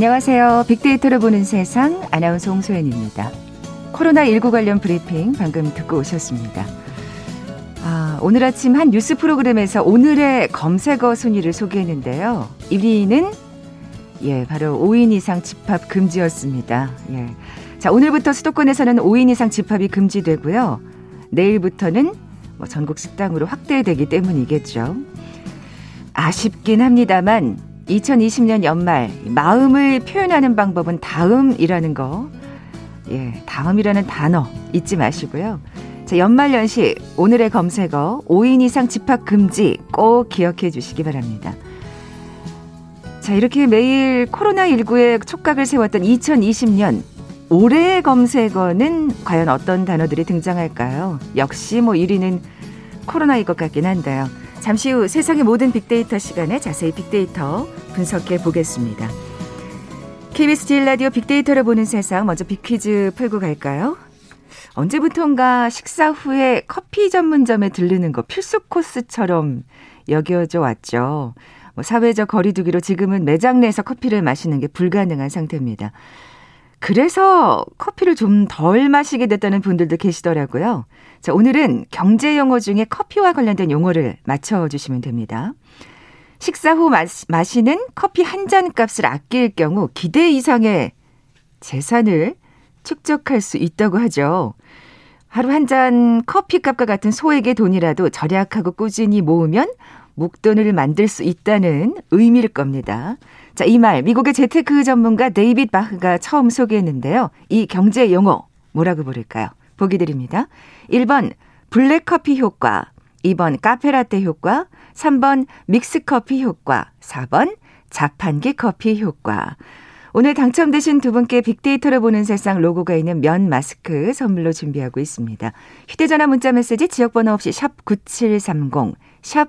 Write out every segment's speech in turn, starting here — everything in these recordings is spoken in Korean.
안녕하세요. 빅데이터를 보는 세상 아나운서 홍소연입니다. 코로나19 관련 브리핑 방금 듣고 오셨습니다. 아, 오늘 아침 한 뉴스 프로그램에서 오늘의 검색어 순위를 소개했는데요. 1위는 예, 바로 5인 이상 집합 금지였습니다. 예. 자, 오늘부터 수도권에서는 5인 이상 집합이 금지되고요. 내일부터는 뭐 전국 식당으로 확대되기 때문이겠죠. 아쉽긴 합니다만 2020년 연말 마음을 표현하는 방법은 다음이라는 거. 예, 다음이라는 단어 잊지 마시고요. 자, 연말 연시 오늘의 검색어 5인 이상 집합 금지 꼭 기억해 주시기 바랍니다. 자, 이렇게 매일 코로나19에 촉각을 세웠던 2020년 올해의 검색어는 과연 어떤 단어들이 등장할까요? 역시 뭐 1위는 코로나일 것 같긴 한데요. 잠시 후 세상의 모든 빅데이터 시간에 자세히 빅데이터 분석해 보겠습니다. KBS 제일 라디오 빅데이터를 보는 세상 먼저 빅퀴즈 풀고 갈까요? 언제부턴가 식사 후에 커피 전문점에 들르는 거 필수 코스처럼 여겨져 왔죠. 뭐 사회적 거리두기로 지금은 매장 내에서 커피를 마시는 게 불가능한 상태입니다. 그래서 커피를 좀 덜 마시게 됐다는 분들도 계시더라고요. 자, 오늘은 경제 용어 중에 커피와 관련된 용어를 맞춰주시면 됩니다. 식사 후 마시, 마시는 커피 한 잔 값을 아낄 경우 기대 이상의 재산을 축적할 수 있다고 하죠. 하루 한 잔 커피값과 같은 소액의 돈이라도 절약하고 꾸준히 모으면 목돈을 만들 수 있다는 의미일 겁니다. 자, 이 말 미국의 재테크 전문가 데이빗 바흐가 처음 소개했는데요. 이 경제 용어 뭐라고 부를까요? 보기 드립니다. 1번 블랙커피 효과, 2번 카페라떼 효과, 3번 믹스커피 효과, 4번 자판기 커피 효과. 오늘 당첨되신 두 분께 빅데이터를 보는 세상 로고가 있는 면 마스크 선물로 준비하고 있습니다. 휴대전화 문자 메시지 지역번호 없이 샵 9730, 샵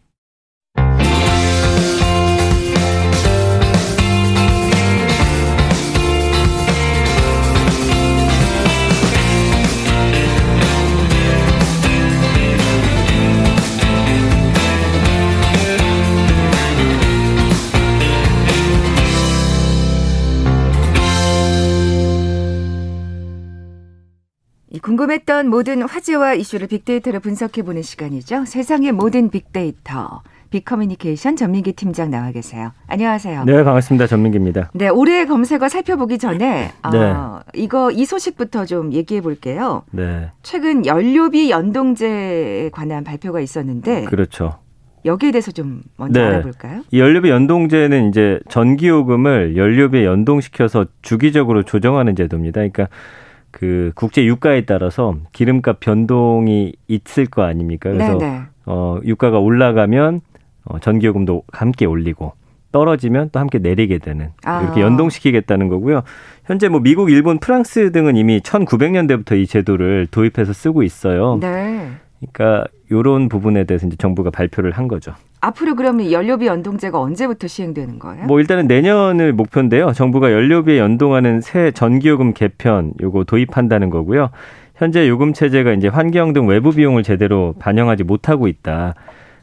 궁금했던 모든 화제와 이슈를 빅데이터로 분석해보는 시간이죠. 세상의 모든 빅데이터. 빅커뮤니케이션 전민기 팀장 나와 계세요. 안녕하세요. 네, 반갑습니다. 전민기입니다. 네, 올해 검색어 살펴보기 전에 어, 네. 어, 이거 이 소식부터 좀 얘기해 볼게요. 네. 최근 연료비 연동제에 관한 발표가 있었는데 그렇죠. 여기에 대해서 좀 먼저 네. 알아볼까요? 이 연료비 연동제는 이제 전기요금을 연료비에 연동시켜서 주기적으로 조정하는 제도입니다. 그러니까 그 국제 유가에 따라서 기름값 변동이 있을 거 아닙니까? 그래서 네네. 어 유가가 올라가면 어 전기요금도 함께 올리고 떨어지면 또 함께 내리게 되는 아. 이렇게 연동시키겠다는 거고요. 현재 뭐 미국, 일본, 프랑스 등은 이미 1900년대부터 이 제도를 도입해서 쓰고 있어요. 네. 그러니까 요런 부분에 대해서 이제 정부가 발표를 한 거죠. 앞으로 그러면 연료비 연동제가 언제부터 시행되는 거예요? 뭐 일단은 내년을 목표인데요. 정부가 연료비에 연동하는 새 전기요금 개편 요거 도입한다는 거고요. 현재 요금 체제가 이제 환경 등 외부 비용을 제대로 반영하지 못하고 있다.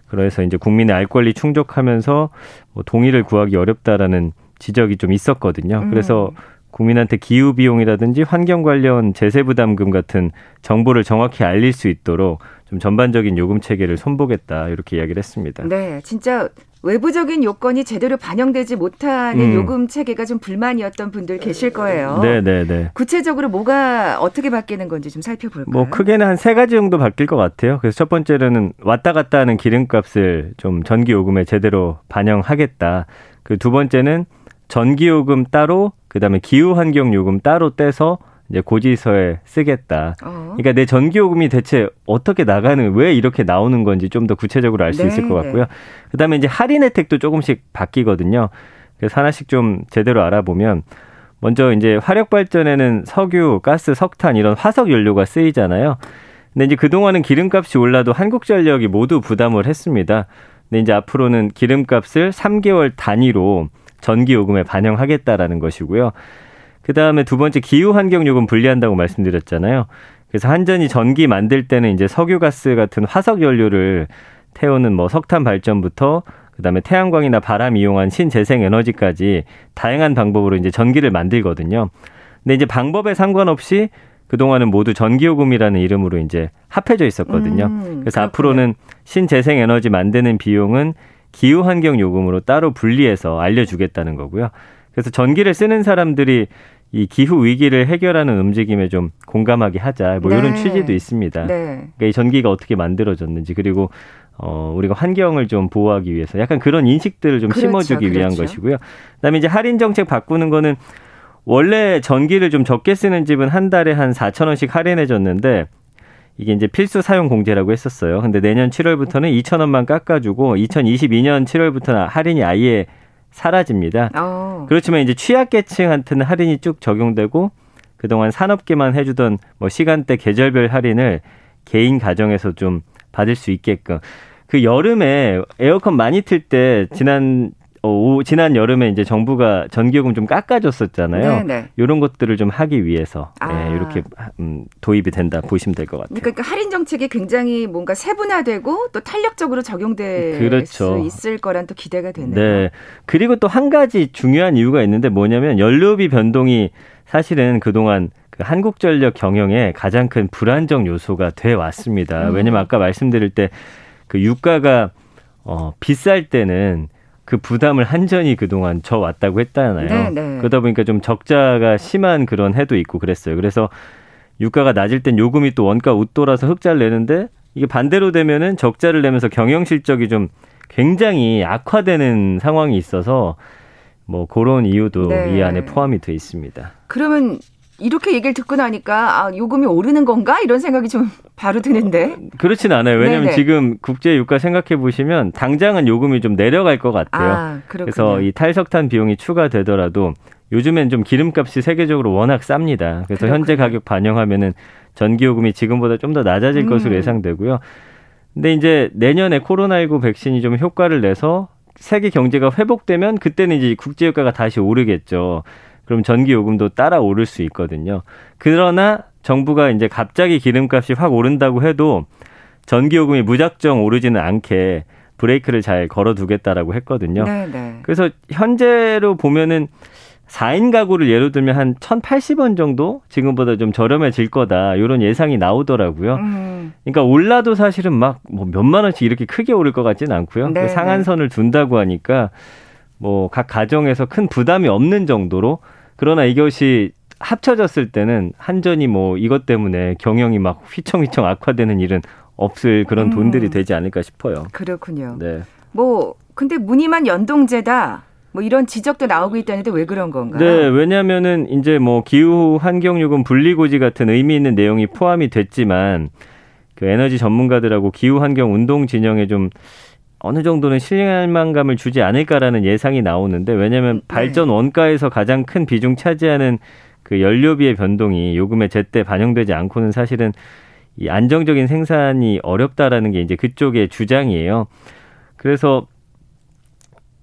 그래서 이제 국민의 알 권리 충족하면서 뭐 동의를 구하기 어렵다라는 지적이 좀 있었거든요. 음. 그래서 국민한테 기후 비용이라든지 환경 관련 제세 부담금 같은 정보를 정확히 알릴 수 있도록 좀 전반적인 요금 체계를 손보겠다 이렇게 이야기를 했습니다. 네, 진짜 외부적인 요건이 제대로 반영되지 못하는 음. 요금 체계가 좀 불만이었던 분들 계실 거예요. 네, 네, 네. 구체적으로 뭐가 어떻게 바뀌는 건지 좀 살펴볼까요? 뭐 크게는 한 세 가지 정도 바뀔 것 같아요. 그래서 첫 번째로는 왔다 갔다 하는 기름값을 좀 전기 요금에 제대로 반영하겠다. 그 두 번째는 전기 요금 따로 그다음에 기후 환경 요금 따로 떼서 이제 고지서에 쓰겠다. 어. 그러니까 내 전기요금이 대체 어떻게 나가는 왜 이렇게 나오는 건지 좀 더 구체적으로 알수 네, 있을 것 같고요. 네. 그다음에 이제 할인 혜택도 조금씩 바뀌거든요. 그래서 하나씩 좀 제대로 알아보면 먼저 이제 화력 발전에는 석유, 가스, 석탄 이런 화석 연료가 쓰이잖아요. 근데 이제 그동안은 기름값이 올라도 한국전력이 모두 부담을 했습니다. 근데 이제 앞으로는 기름값을 3개월 단위로 전기 요금에 반영하겠다라는 것이고요. 그 다음에 두 번째 기후 환경 요금 분리한다고 말씀드렸잖아요. 그래서 한전이 전기 만들 때는 이제 석유가스 같은 화석 연료를 태우는 뭐 석탄 발전부터 그다음에 태양광이나 바람 이용한 신재생 에너지까지 다양한 방법으로 이제 전기를 만들거든요. 근데 이제 방법에 상관없이 그동안은 모두 전기요금이라는 이름으로 이제 합해져 있었거든요. 음, 그래서 그렇군요. 앞으로는 신재생 에너지 만드는 비용은 기후 환경 요금으로 따로 분리해서 알려주겠다는 거고요. 그래서 전기를 쓰는 사람들이 이 기후 위기를 해결하는 움직임에 좀 공감하게 하자. 뭐 네. 이런 취지도 있습니다. 네. 그러니까 이 전기가 어떻게 만들어졌는지 그리고 어 우리가 환경을 좀 보호하기 위해서 약간 그런 인식들을 좀 그렇죠, 심어주기 그렇죠. 위한 것이고요. 그다음에 이제 할인 정책 바꾸는 거는 원래 전기를 좀 적게 쓰는 집은 한 달에 한 4천 원씩 할인해 줬는데 이게 이제 필수 사용 공제라고 했었어요. 근데 내년 7월부터는 2천 원만 깎아주고 2022년 7월부터는 할인이 아예 사라집니다. 어. 그렇지만 이제 취약계층한테는 할인이 쭉 적용되고 그동안 산업계만 해주던 뭐 시간대 계절별 할인을 개인 가정에서 좀 받을 수 있게끔 그 여름에 에어컨 많이 틀 때 지난 어, 오, 지난 여름에 이제 정부가 전기요금 좀 깎아줬었잖아요. 네네. 이런 것들을 좀 하기 위해서 아. 네, 이렇게 음, 도입이 된다 보시면 될 것 같아요. 그러니까 할인 정책이 굉장히 뭔가 세분화되고 또 탄력적으로 적용될 그렇죠. 수 있을 거란 또 기대가 되네요. 네. 그리고 또 한 가지 중요한 이유가 있는데 뭐냐면 연료비 변동이 사실은 그동안 그 한국전력 경영에 가장 큰 불안정 요소가 돼 왔습니다. 음. 왜냐면 아까 말씀드릴 때 그 유가가 어, 비쌀 때는 그 부담을 한전이 그동안 져 왔다고 했잖아요. 네, 네. 그러다 보니까 좀 적자가 심한 그런 해도 있고 그랬어요. 그래서 유가가 낮을 땐 요금이 또 원가 웃돌아서 흑자를 내는데 이게 반대로 되면은 적자를 내면서 경영 실적이 좀 굉장히 악화되는 상황이 있어서 뭐 그런 이유도 네. 이 안에 포함이 돼 있습니다. 그러면 이렇게 얘기를 듣고 나니까 아, 요금이 오르는 건가 이런 생각이 좀 바로 드는데. 어, 그렇진 않아요. 왜냐하면 네네. 지금 국제 유가 생각해 보시면 당장은 요금이 좀 내려갈 것 같아요. 아, 그래서 이 탈석탄 비용이 추가되더라도 요즘엔 좀 기름값이 세계적으로 워낙 쌉니다. 그래서 그렇군요. 현재 가격 반영하면은 전기 요금이 지금보다 좀 더 낮아질 음. 것으로 예상되고요. 근데 이제 내년에 코로나19 백신이 좀 효과를 내서 세계 경제가 회복되면 그때는 이제 국제 유가가 다시 오르겠죠. 그럼 전기 요금도 따라 오를 수 있거든요. 그러나 정부가 이제 갑자기 기름값이 확 오른다고 해도 전기 요금이 무작정 오르지는 않게 브레이크를 잘 걸어두겠다라고 했거든요. 네네. 네. 그래서 현재로 보면은 4인 가구를 예로 들면 한 1,080원 정도 지금보다 좀 저렴해질 거다. 이런 예상이 나오더라고요. 음. 그러니까 올라도 사실은 막 뭐 몇만 원씩 이렇게 크게 오를 것 같지는 않고요. 그 상한선을 둔다고 하니까 뭐 각 가정에서 큰 부담이 없는 정도로 그러나 이것이 합쳐졌을 때는 한전이 뭐 이것 때문에 경영이 막 휘청휘청 악화되는 일은 없을 그런 음. 돈들이 되지 않을까 싶어요. 그렇군요. 네. 뭐 근데 무늬만 연동제다. 뭐 이런 지적도 나오고 있다는데 왜 그런 건가요? 네, 왜냐하면은 이제 뭐 기후 환경 요금 분리고지 같은 의미 있는 내용이 포함이 됐지만 그 에너지 전문가들하고 기후 환경 운동 진영에 좀 어느 정도는 실망감을 주지 않을까라는 예상이 나오는데 왜냐하면 네. 발전 원가에서 가장 큰 비중 차지하는 그 연료비의 변동이 요금에 제때 반영되지 않고는 사실은 이 안정적인 생산이 어렵다라는 게 이제 그쪽의 주장이에요. 그래서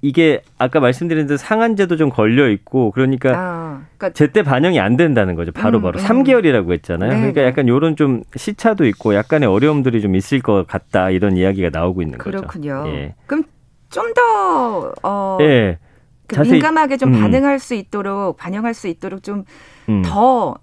이게 아까 말씀드린 대로 상한제도 좀 걸려 있고 그러니까, 아, 그러니까 제때 반영이 안 된다는 거죠. 바로 음, 바로 음. 3개월이라고 했잖아요. 네, 그러니까 네. 약간 요런 좀 시차도 있고 약간의 어려움들이 좀 있을 것 같다 이런 이야기가 나오고 있는 그렇군요. 거죠. 예. 그럼 좀더 어, 예. 그 민감하게 좀 음. 반응할 수 있도록 반영할 수 있도록 좀더 음.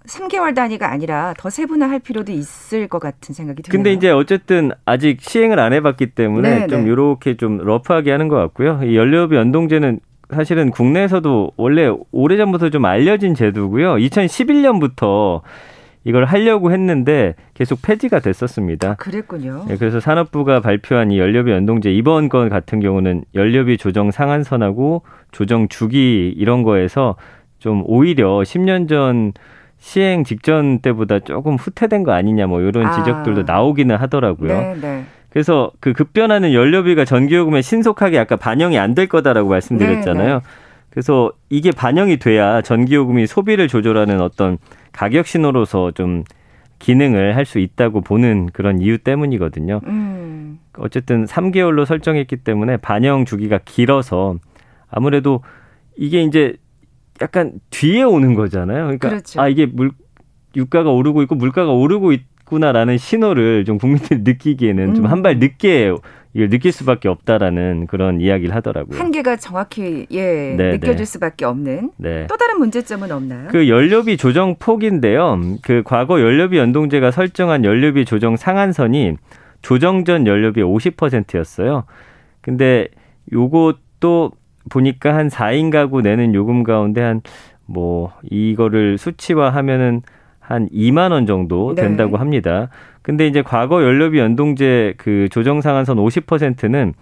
3개월 단위가 아니라 더 세분화할 필요도 있을 것 같은 생각이 드네요. 근데 이제 어쨌든 아직 시행을 안 해봤기 때문에 네네. 좀 이렇게 네. 좀 러프하게 하는 것 같고요. 이 연료비 연동제는 사실은 국내에서도 원래 오래전부터 좀 알려진 제도고요. 2011년부터 이걸 하려고 했는데 계속 폐지가 됐었습니다. 아, 그랬군요. 네, 그래서 산업부가 발표한 이 연료비 연동제 이번 건 같은 경우는 연료비 조정 상한선하고 조정 주기 이런 거에서 좀 오히려 10년 전 시행 직전 때보다 조금 후퇴된 거 아니냐 뭐 이런 아. 지적들도 나오기는 하더라고요. 네, 네. 그래서 그 급변하는 연료비가 전기요금에 신속하게 아까 반영이 안 될 거다라고 말씀드렸잖아요. 네, 네. 그래서 이게 반영이 돼야 전기요금이 소비를 조절하는 어떤 가격 신호로서 좀 기능을 할 수 있다고 보는 그런 이유 때문이거든요. 음. 어쨌든 3개월로 설정했기 때문에 반영 주기가 길어서 아무래도 이게 이제 약간 뒤에 오는 거잖아요. 그러니까 그렇죠. 아 이게 물 유가가 오르고 있고 물가가 오르고 있구나라는 신호를 좀 국민들이 느끼기에는 음. 좀한 발 늦게 이걸 느낄 수밖에 없다라는 그런 이야기를 하더라고요. 한계가 정확히 예 네, 느껴질 네. 수밖에 없는 네. 또 다른 문제점은 없나요? 그 연료비 조정 폭인데요. 그 과거 연료비 연동제가 설정한 연료비 조정 상한선이 조정 전 연료비 50%였어요. 근데 요것도 보니까 한 4인 가구 내는 요금 가운데 한 뭐 이거를 수치화하면은 한 2만 원 정도 네. 된다고 네. 합니다. 근데 이제 과거 연료비 연동제 그 조정 상한선 50%는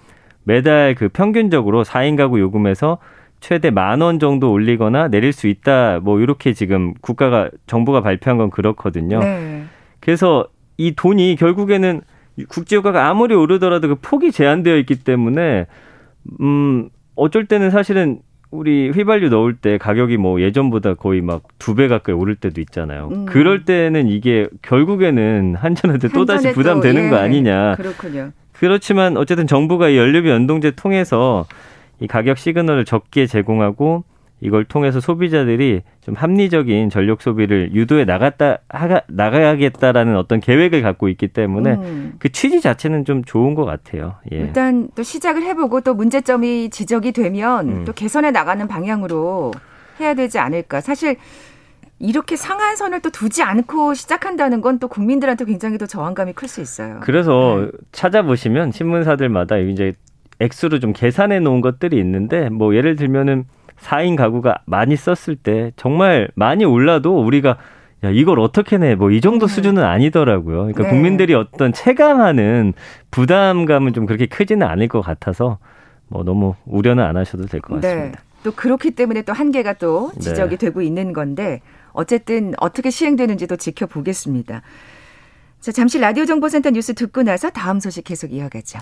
매달 그 평균적으로 4인 가구 요금에서 최대 만 원 정도 올리거나 내릴 수 있다. 뭐 이렇게 지금 국가가 정부가 발표한 건 그렇거든요. 네. 그래서 이 돈이 결국에는 국제유가가 아무리 오르더라도 그 폭이 제한되어 있기 때문에 음 어쩔 때는 사실은 우리 휘발유 넣을 때 가격이 뭐 예전보다 거의 막 두 배 가까이 오를 때도 있잖아요. 음. 그럴 때는 이게 결국에는 한전한테 또 다시 부담되는 예. 거 아니냐. 그렇군요. 그렇지만 어쨌든 정부가 이 연료비 연동제 통해서 이 가격 시그널을 적게 제공하고 이걸 통해서 소비자들이 좀 합리적인 전력 소비를 유도해 나갔다 하가, 나가야겠다라는 어떤 계획을 갖고 있기 때문에 음. 그 취지 자체는 좀 좋은 것 같아요. 예. 일단 또 시작을 해보고 또 문제점이 지적이 되면 음. 또 개선해 나가는 방향으로 해야 되지 않을까. 사실 이렇게 상한선을 또 두지 않고 시작한다는 건 또 국민들한테 굉장히 또 저항감이 클 수 있어요. 그래서 네. 찾아보시면 신문사들마다 이제 액수로 좀 계산해 놓은 것들이 있는데 뭐 예를 들면은 4인 가구가 많이 썼을 때 정말 많이 올라도 우리가 야, 이걸 어떻게 내? 뭐 이 정도 음. 수준은 아니더라고요. 그러니까 네. 국민들이 어떤 체감하는 부담감은 좀 그렇게 크지는 않을 것 같아서 뭐 너무 우려는 안 하셔도 될것 네. 같습니다. 네. 또 그렇기 때문에 또 한계가 또 지적이 네. 되고 있는 건데 어쨌든 어떻게 시행되는지도 지켜보겠습니다. 자, 잠시 라디오 정보센터 뉴스 듣고 나서 다음 소식 계속 이어가죠.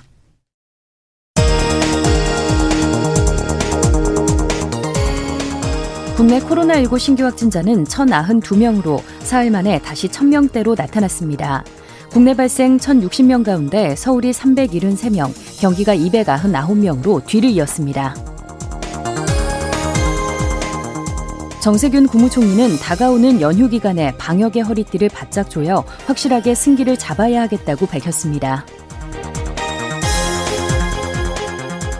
국내 코로나19 신규 확진자는 1,092명으로 사흘 만에 다시 1,000명대로 나타났습니다. 국내 발생 1,060명 가운데 서울이 373명, 경기가 299명으로 뒤를 이었습니다. 정세균 국무총리는 다가오는 연휴 기간에 방역의 허리띠를 바짝 조여 확실하게 승기를 잡아야 하겠다고 밝혔습니다.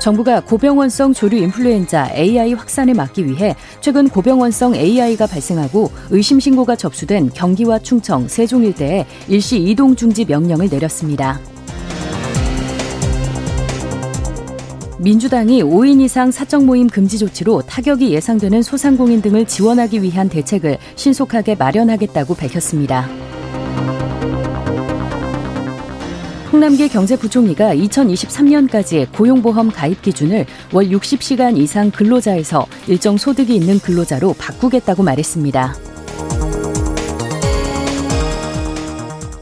정부가 고병원성 조류 인플루엔자 AI 확산을 막기 위해 최근 고병원성 AI가 발생하고 의심 신고가 접수된 경기와 충청, 세종 일대에 일시 이동 중지 명령을 내렸습니다. 민주당이 5인 이상 사적 모임 금지 조치로 타격이 예상되는 소상공인 등을 지원하기 위한 대책을 신속하게 마련하겠다고 밝혔습니다. 홍남기 경제부총리가 2023년까지 고용보험 가입 기준을 월 60시간 이상 근로자에서 일정 소득이 있는 근로자로 바꾸겠다고 말했습니다.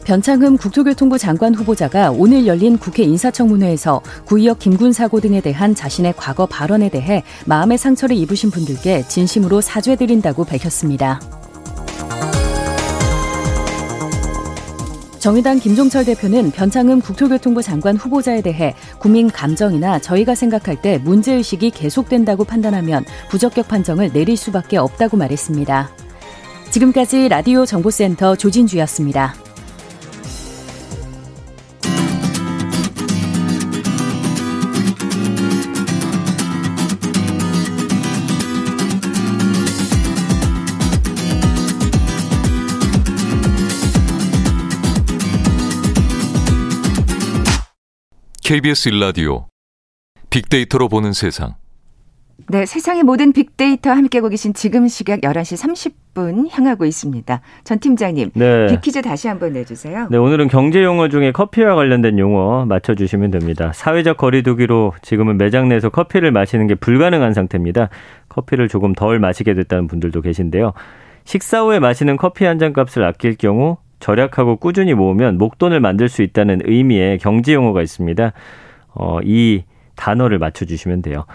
변창흠 국토교통부 장관 후보자가 오늘 열린 국회 인사청문회에서 구의역 김군 사고 등에 대한 자신의 과거 발언에 대해 마음의 상처를 입으신 분들께 진심으로 사죄드린다고 밝혔습니다. 정의당 김종철 대표는 변창흠 국토교통부 장관 후보자에 대해 국민 감정이나 저희가 생각할 때 문제의식이 계속된다고 판단하면 부적격 판정을 내릴 수밖에 없다고 말했습니다. 지금까지 라디오 정보센터 조진주였습니다. KBS 일라디오 빅데이터로 보는 세상. 네, 세상의 모든 빅데이터 함께하고 계신 지금 시각 11시 30분 향하고 있습니다. 전 팀장님, 네. 빅퀴즈 다시 한번 내주세요. 네, 오늘은 경제 용어 중에 커피와 관련된 용어 맞춰주시면 됩니다. 사회적 거리두기로 지금은 매장 내에서 커피를 마시는 게 불가능한 상태입니다. 커피를 조금 덜 마시게 됐다는 분들도 계신데요. 식사 후에 마시는 커피 한 잔 값을 아낄 경우 절약하고 꾸준히 모으면 목돈을 만들 수 있다는 의미의 경제 용어가 있습니다. 어, 이 단어를 맞춰주시면 돼요.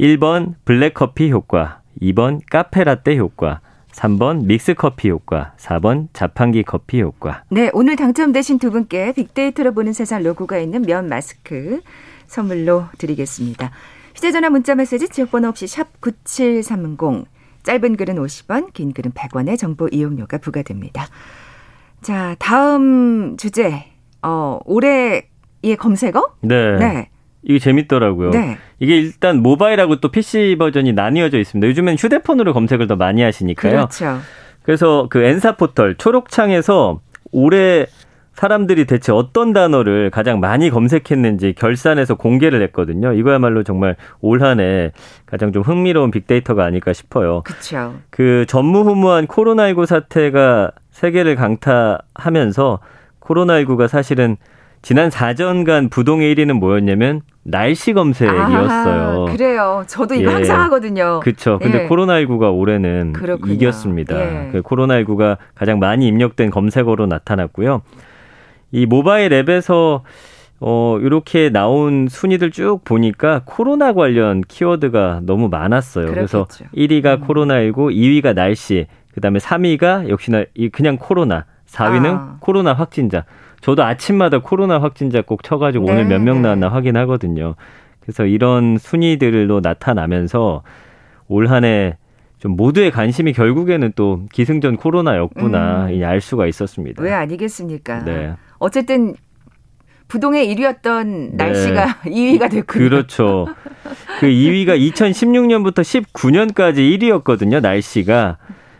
1번 블랙커피 효과, 2번 카페라떼 효과, 3번 믹스커피 효과, 4번 자판기 커피 효과. 네, 오늘 당첨되신 두 분께 빅데이터로 보는 세상 로고가 있는 면 마스크 선물로 드리겠습니다. 휴대전화 문자메시지 지역번호 없이 샵 9730. 짧은 글은 50원, 긴 글은 100원의 정보 이용료가 부과됩니다. 자, 다음 주제. 어, 올해의 검색어? 네. 네. 이게 재밌더라고요. 네. 이게 일단 모바일하고 또 PC 버전이 나뉘어져 있습니다. 요즘엔 휴대폰으로 검색을 더 많이 하시니까요. 그렇죠. 그래서 그 엔사 포털 초록창에서 올해 사람들이 대체 어떤 단어를 가장 많이 검색했는지 결산해서 공개를 했거든요. 이거야말로 정말 올 한 해 가장 좀 흥미로운 빅데이터가 아닐까 싶어요. 그렇죠. 그 전무후무한 코로나19 사태가 세계를 강타하면서 코로나19가 사실은 지난 4전간 부동의 1위는 뭐였냐면 날씨 검색이었어요. 아, 그래요. 저도 이거 예. 항상 하거든요. 그렇죠. 근데 예. 코로나19가 올해는 그렇군요. 이겼습니다. 예. 그 코로나19가 가장 많이 입력된 검색어로 나타났고요. 이 모바일 앱에서 어, 이렇게 나온 순위들 쭉 보니까 코로나 관련 키워드가 너무 많았어요. 그렇겠죠. 그래서 1위가 음. 코로나19, 2위가 날씨, 그 다음에 3위가 역시나 그냥 코로나, 4위는 아. 코로나 확진자. 저도 아침마다 코로나 확진자 꼭 쳐가지고 네, 오늘 몇 명 나왔나 확인하거든요. 그래서 이런 순위들로 나타나면서 올 한해 좀 모두의 관심이 결국에는 또 기승전 코로나였구나 음. 알 수가 있었습니다. 왜 아니겠습니까? 네. 어쨌든 부동의 1위였던 날씨가 네. 2위가 됐군요. 그렇죠. 그 2위가 2016년부터 19년까지 1위였거든요, 날씨가.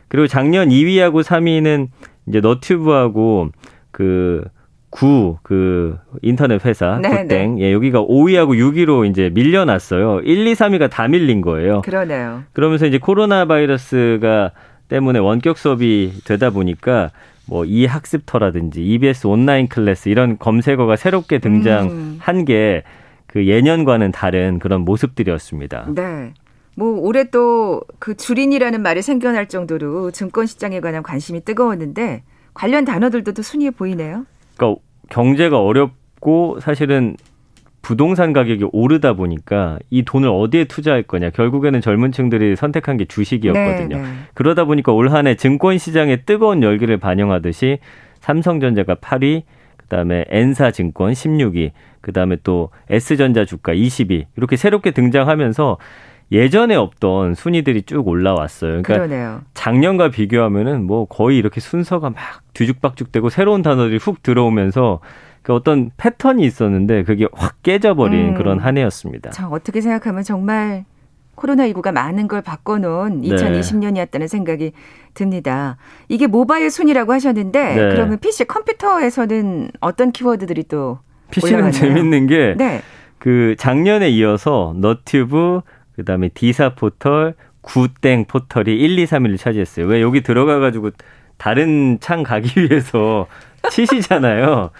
그리고 작년 2위하고 3위는 이제 너튜브하고 그 구, 그, 인터넷 회사, 네. 네. 예, 여기가 5위하고 6위로 이제 밀려났어요. 1, 2, 3위가 다 밀린 거예요. 그러네요. 그러면서 이제 코로나 바이러스가 때문에 원격 수업이 되다 보니까 뭐 이 학습터라든지 EBS 온라인 클래스 이런 검색어가 새롭게 등장한 음. 게그 예년과는 다른 그런 모습들이었습니다. 네. 뭐 올해 또그 주린이라는 말이 생겨날 정도로 증권 시장에 관한 관심이 뜨거웠는데 관련 단어들도 또 순위에 보이네요. 그러니까 경제가 어렵고 사실은 부동산 가격이 오르다 보니까 이 돈을 어디에 투자할 거냐. 결국에는 젊은 층들이 선택한 게 주식이었거든요. 네, 네. 그러다 보니까 올 한 해 증권 시장의 뜨거운 열기를 반영하듯이 삼성전자가 8위, 그다음에 엔사 증권 16위, 그다음에 또 S전자 주가 20위 이렇게 새롭게 등장하면서 예전에 없던 순위들이 쭉 올라왔어요. 그러니까 그러네요. 작년과 비교하면은 뭐 거의 이렇게 순서가 막 뒤죽박죽되고 새로운 단어들이 훅 들어오면서 그 어떤 패턴이 있었는데 그게 확 깨져버린 음. 그런 한 해였습니다. 참 어떻게 생각하면 정말 코로나19가 많은 걸 바꿔놓은 2020년이었다는 네. 생각이 듭니다. 이게 모바일 순위라고 하셨는데 네. 그러면 PC 컴퓨터에서는 어떤 키워드들이 또 PC는 올라갔나요? 재밌는 게그 네. 그 작년에 이어서 너튜브 그다음에 디사 포털, 구땡 포털이 1, 2, 3위를 차지했어요. 왜 여기 들어가 가지고 다른 창 가기 위해서 치시잖아요.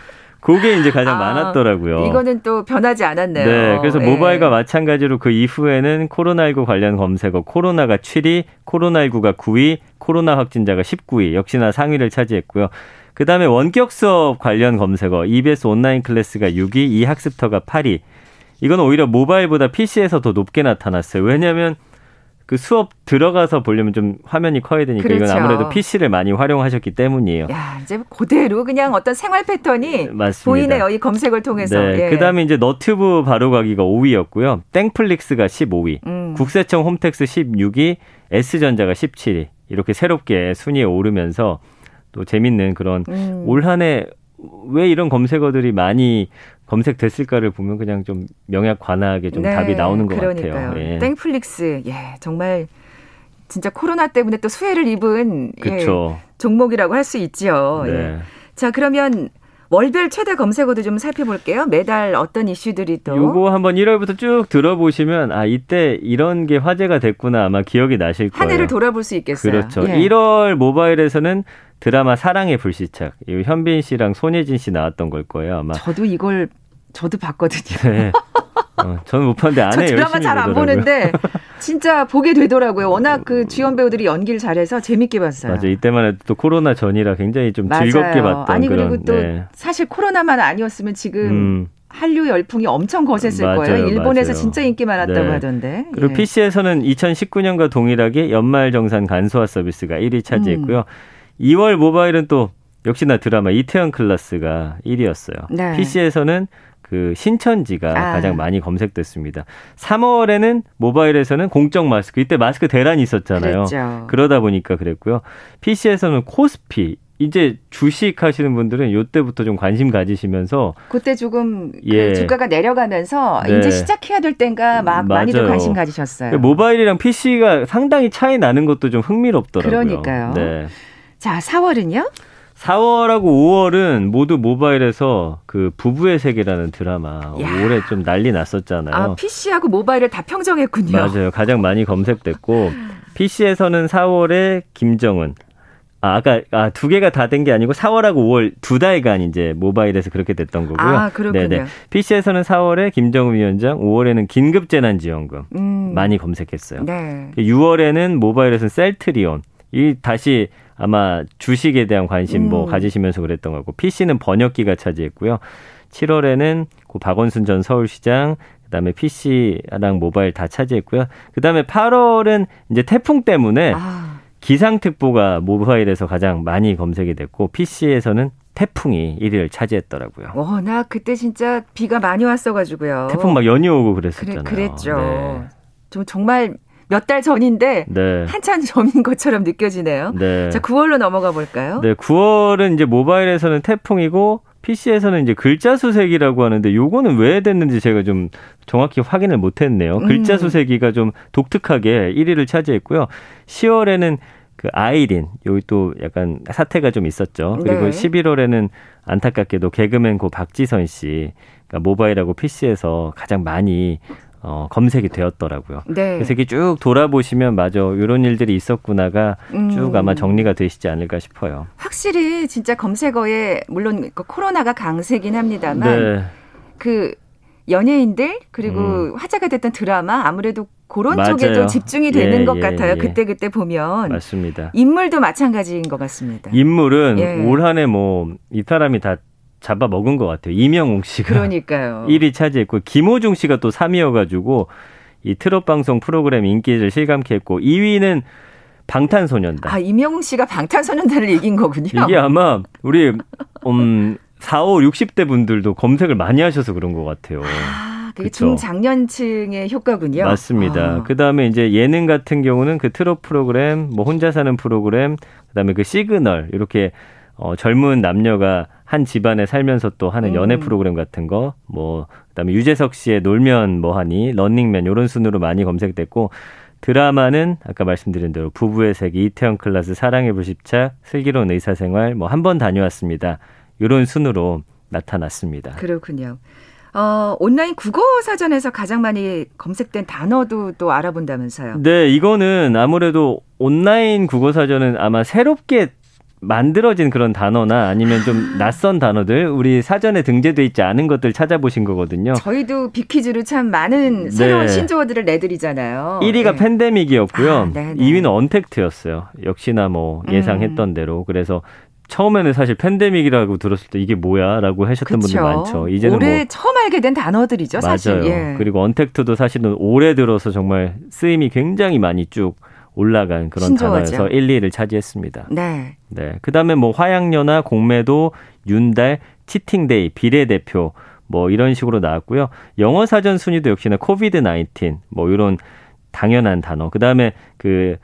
그게 이제 가장 아, 많았더라고요. 이거는 또 변하지 않았네요. 네. 그래서 네. 모바일과 마찬가지로 그 이후에는 코로나19 관련 검색어 코로나가 7위, 코로나19가 9위, 코로나 확진자가 19위, 역시나 상위를 차지했고요. 그 다음에 원격 수업 관련 검색어 EBS 온라인 클래스가 6위, 이 학습터가 8위. 이건 오히려 모바일보다 PC에서 더 높게 나타났어요. 왜냐하면 그 수업 들어가서 보려면 좀 화면이 커야 되니까 그렇죠. 이건 아무래도 PC를 많이 활용하셨기 때문이에요. 야, 이제 그대로 그냥 어떤 생활 패턴이 네, 보이네요. 이 검색을 통해서. 네. 예. 그다음에 이제 너튜브 바로가기가 5위였고요. 땡플릭스가 15위, 음. 국세청 홈택스 16위, S전자가 17위. 이렇게 새롭게 순위에 오르면서 또 재밌는 그런 음. 올 한해 왜 이런 검색어들이 많이 검색됐을까를 보면 그냥 좀 명약 관하게 좀 네, 답이 나오는 것 그러니까요. 같아요. 예. 땡플릭스, 예, 정말 진짜 코로나 때문에 또 수혜를 입은 예, 종목이라고 할 수 있지요. 네. 예. 자, 그러면 월별 최대 검색어도 좀 살펴볼게요. 매달 어떤 이슈들이 또. 요거 한번 1월부터 쭉 들어보시면 아 이때 이런 게 화제가 됐구나 아마 기억이 나실 거예요. 한 해를 돌아볼 수 있겠어요. 그렇죠. 예. 1월 모바일에서는 드라마 사랑의 불시착. 이 현빈 씨랑 손예진 씨 나왔던 걸 거예요. 아마. 저도 이걸 저도 봤거든요. 네. 어, 저는 못 봤는데 안에 드라마 잘 안 보는데 진짜 보게 되더라고요. 워낙 그 주연 배우들이 연기를 잘해서 재밌게 봤어요. 맞아. 이때만 해도 또 코로나 전이라 굉장히 좀 맞아요. 즐겁게 봤던 아니 그리고 또 네. 사실 코로나만 아니었으면 지금 음. 한류 열풍이 엄청 거셌을 맞아요, 거예요. 일본에서 맞아요. 진짜 인기 많았다고 네. 하던데. 그리고 예. PC에서는 2019년과 동일하게 연말 정산 간소화 서비스가 1위 차지했고요. 음. 2월 모바일은 또 역시나 드라마 이태원 클라스가 1위였어요. 네. PC에서는 그 신천지가 아. 가장 많이 검색됐습니다. 3월에는 모바일에서는 공적 마스크 이때 마스크 대란이 있었잖아요. 그랬죠. 그러다 보니까 그랬고요. PC에서는 코스피 이제 주식 하시는 분들은 요때부터 좀 관심 가지시면서 그때 조금 그 예. 주가가 내려가면서 네. 이제 시작해야 될 땐가 막 맞아요. 많이들 관심 가지셨어요. 모바일이랑 PC가 상당히 차이 나는 것도 좀 흥미롭더라고요. 그러니까요. 네. 자, 4월은요? 4월하고 5월은 모두 모바일에서 그 부부의 세계라는 드라마 야. 올해 좀 난리 났었잖아요. 아, PC하고 모바일을 다 평정했군요. 맞아요. 가장 많이 검색됐고 PC에서는 4월에 김정은 아, 아까 아, 두 개가 다 된 게 아니고 4월하고 5월 두 달간 이제 모바일에서 그렇게 됐던 거고요. 아, 그렇군요. PC에서는 4월에 김정은 위원장, 5월에는 긴급재난지원금 음. 많이 검색했어요. 네. 6월에는 모바일에서는 셀트리온. 이 다시 아마 주식에 대한 관심 뭐 음. 가지시면서 그랬던 거고 PC는 번역기가 차지했고요. 7월에는 그 박원순 전 서울시장 그다음에 PC랑 모바일 다 차지했고요. 그다음에 8월은 이제 태풍 때문에 아, 기상특보가 모바일에서 가장 많이 검색이 됐고 PC에서는 태풍이 1위를 차지했더라고요. 워낙 그때 진짜 비가 많이 왔어가지고요. 태풍 막 연이 오고 그래, 그랬었잖아요. 그랬죠. 네. 좀 정말 몇 달 전인데 네. 한참 전인 것처럼 느껴지네요. 네. 자, 9월로 넘어가 볼까요? 네, 9월은 이제 모바일에서는 태풍이고 PC에서는 이제 글자 수색이라고 하는데 요거는 왜 됐는지 제가 좀 정확히 확인을 못 했네요. 음. 글자 수색이가 좀 독특하게 1위를 차지했고요. 10월에는 그 아이린 여기 또 약간 사태가 좀 있었죠. 그리고 네. 11월에는 안타깝게도 개그맨 고 박지선 씨 그러니까 모바일하고 PC에서 가장 많이 어, 검색이 되었더라고요. 네. 그래서 이렇게 쭉 돌아보시면 맞아 이런 일들이 있었구나가 음. 쭉 아마 정리가 되시지 않을까 싶어요. 확실히 진짜 검색어에 물론 그 코로나가 강세긴 합니다만 네, 그 연예인들 그리고 화제가 됐던 드라마 아무래도 그런 음. 맞아요. 쪽에도 집중이 되는 예, 것 예, 같아요. 예. 그때 그때 보면 맞습니다. 인물도 마찬가지인 것 같습니다. 인물은 예. 올 한해 뭐 이 사람이 다 잡아 먹은 것 같아요. 이명웅 씨가 그러니까요. 1위 차지했고 김호중 씨가 또 3위여가지고 이 트롯 방송 프로그램 인기를 실감케 했고 2위는 방탄소년단. 아 이명웅 씨가 방탄소년단을 이긴 거군요. 이게 아마 우리 음 4, 5, 60대 분들도 검색을 많이 하셔서 그런 것 같아요. 아, 그게 그쵸. 중장년층의 효과군요. 맞습니다. 아. 그 다음에 이제 예능 같은 경우는 그 트롯 프로그램, 뭐 혼자 사는 프로그램, 그 다음에 그 시그널, 이렇게 어, 젊은 남녀가 한 집안에 살면서 또 하는 연애 음. 프로그램 같은 거, 뭐, 그 다음에 유재석 씨의 놀면 뭐하니, 런닝맨, 요런 순으로 많이 검색됐고, 드라마는 아까 말씀드린 대로 부부의 세계, 이태원 클라스, 사랑의 불시착, 슬기로운 의사생활, 뭐 한 번 다녀왔습니다. 요런 순으로 나타났습니다. 그렇군요. 어, 온라인 국어 사전에서 가장 많이 검색된 단어도 또 알아본다면서요. 네, 이거는 아무래도 온라인 국어 사전은 아마 새롭게 만들어진 그런 단어나 아니면 좀 낯선 단어들 우리 사전에 등재돼 있지 않은 것들 찾아보신 거거든요. 저희도 빅퀴즈로 참 많은 새로운 네. 신조어들을 내드리잖아요. 1위가 네. 팬데믹이었고요. 아, 네, 네. 2위는 언택트였어요. 역시나 뭐 예상했던 대로. 그래서 처음에는 사실 팬데믹이라고 들었을 때 이게 뭐야라고 하셨던 분들 그쵸. 많죠. 이제는 올해 뭐 처음 알게 된 단어들이죠, 사실. 맞아요. 예. 그리고 언택트도 사실은 올해 들어서 정말 쓰임이 굉장히 많이 쭉 올라간 그런 신조어죠. 단어에서 1, 2위를 차지했습니다. 네. 네. 그다음에 뭐 화양연화, 공매도, 윤달, 치팅데이, 비례대표 뭐 이런 식으로 나왔고요. 영어 사전 순위도 역시나 COVID 19 뭐 이런 당연한 단어. 그다음에 그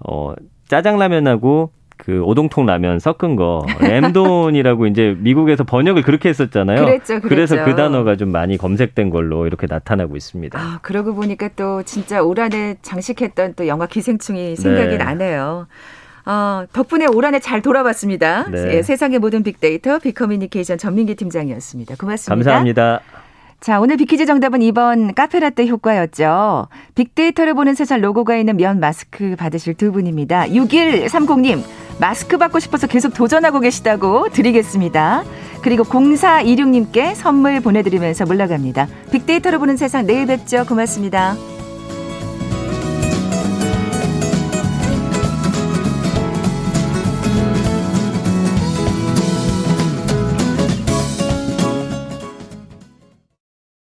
어 짜장라면하고 그 오동통 라면 섞은 거 램돈이라고 이제 미국에서 번역을 그렇게 했었잖아요. 그랬죠, 그랬죠. 래서그 단어가 좀 많이 검색된 걸로 이렇게 나타나고 있습니다. 아, 그러고 보니까 또 진짜 올 한해 장식했던 또 영화 기생충이 생각이 네. 나네요. 어, 덕분에 올 한해 잘 돌아봤습니다. 네. 예, 세상의 모든 빅데이터 빅커뮤니케이션 전민기 팀장이었습니다. 고맙습니다. 감사합니다. 자, 오늘 빅퀴즈 정답은 2번 카페라떼 효과였죠. 빅데이터를 보는 세상 로고가 있는 면 마스크 받으실 두 분입니다. 6130님, 마스크 받고 싶어서 계속 도전하고 계시다고 드리겠습니다. 그리고 0426님께 선물 보내드리면서 물러갑니다. 빅데이터를 보는 세상 내일 뵙죠. 고맙습니다.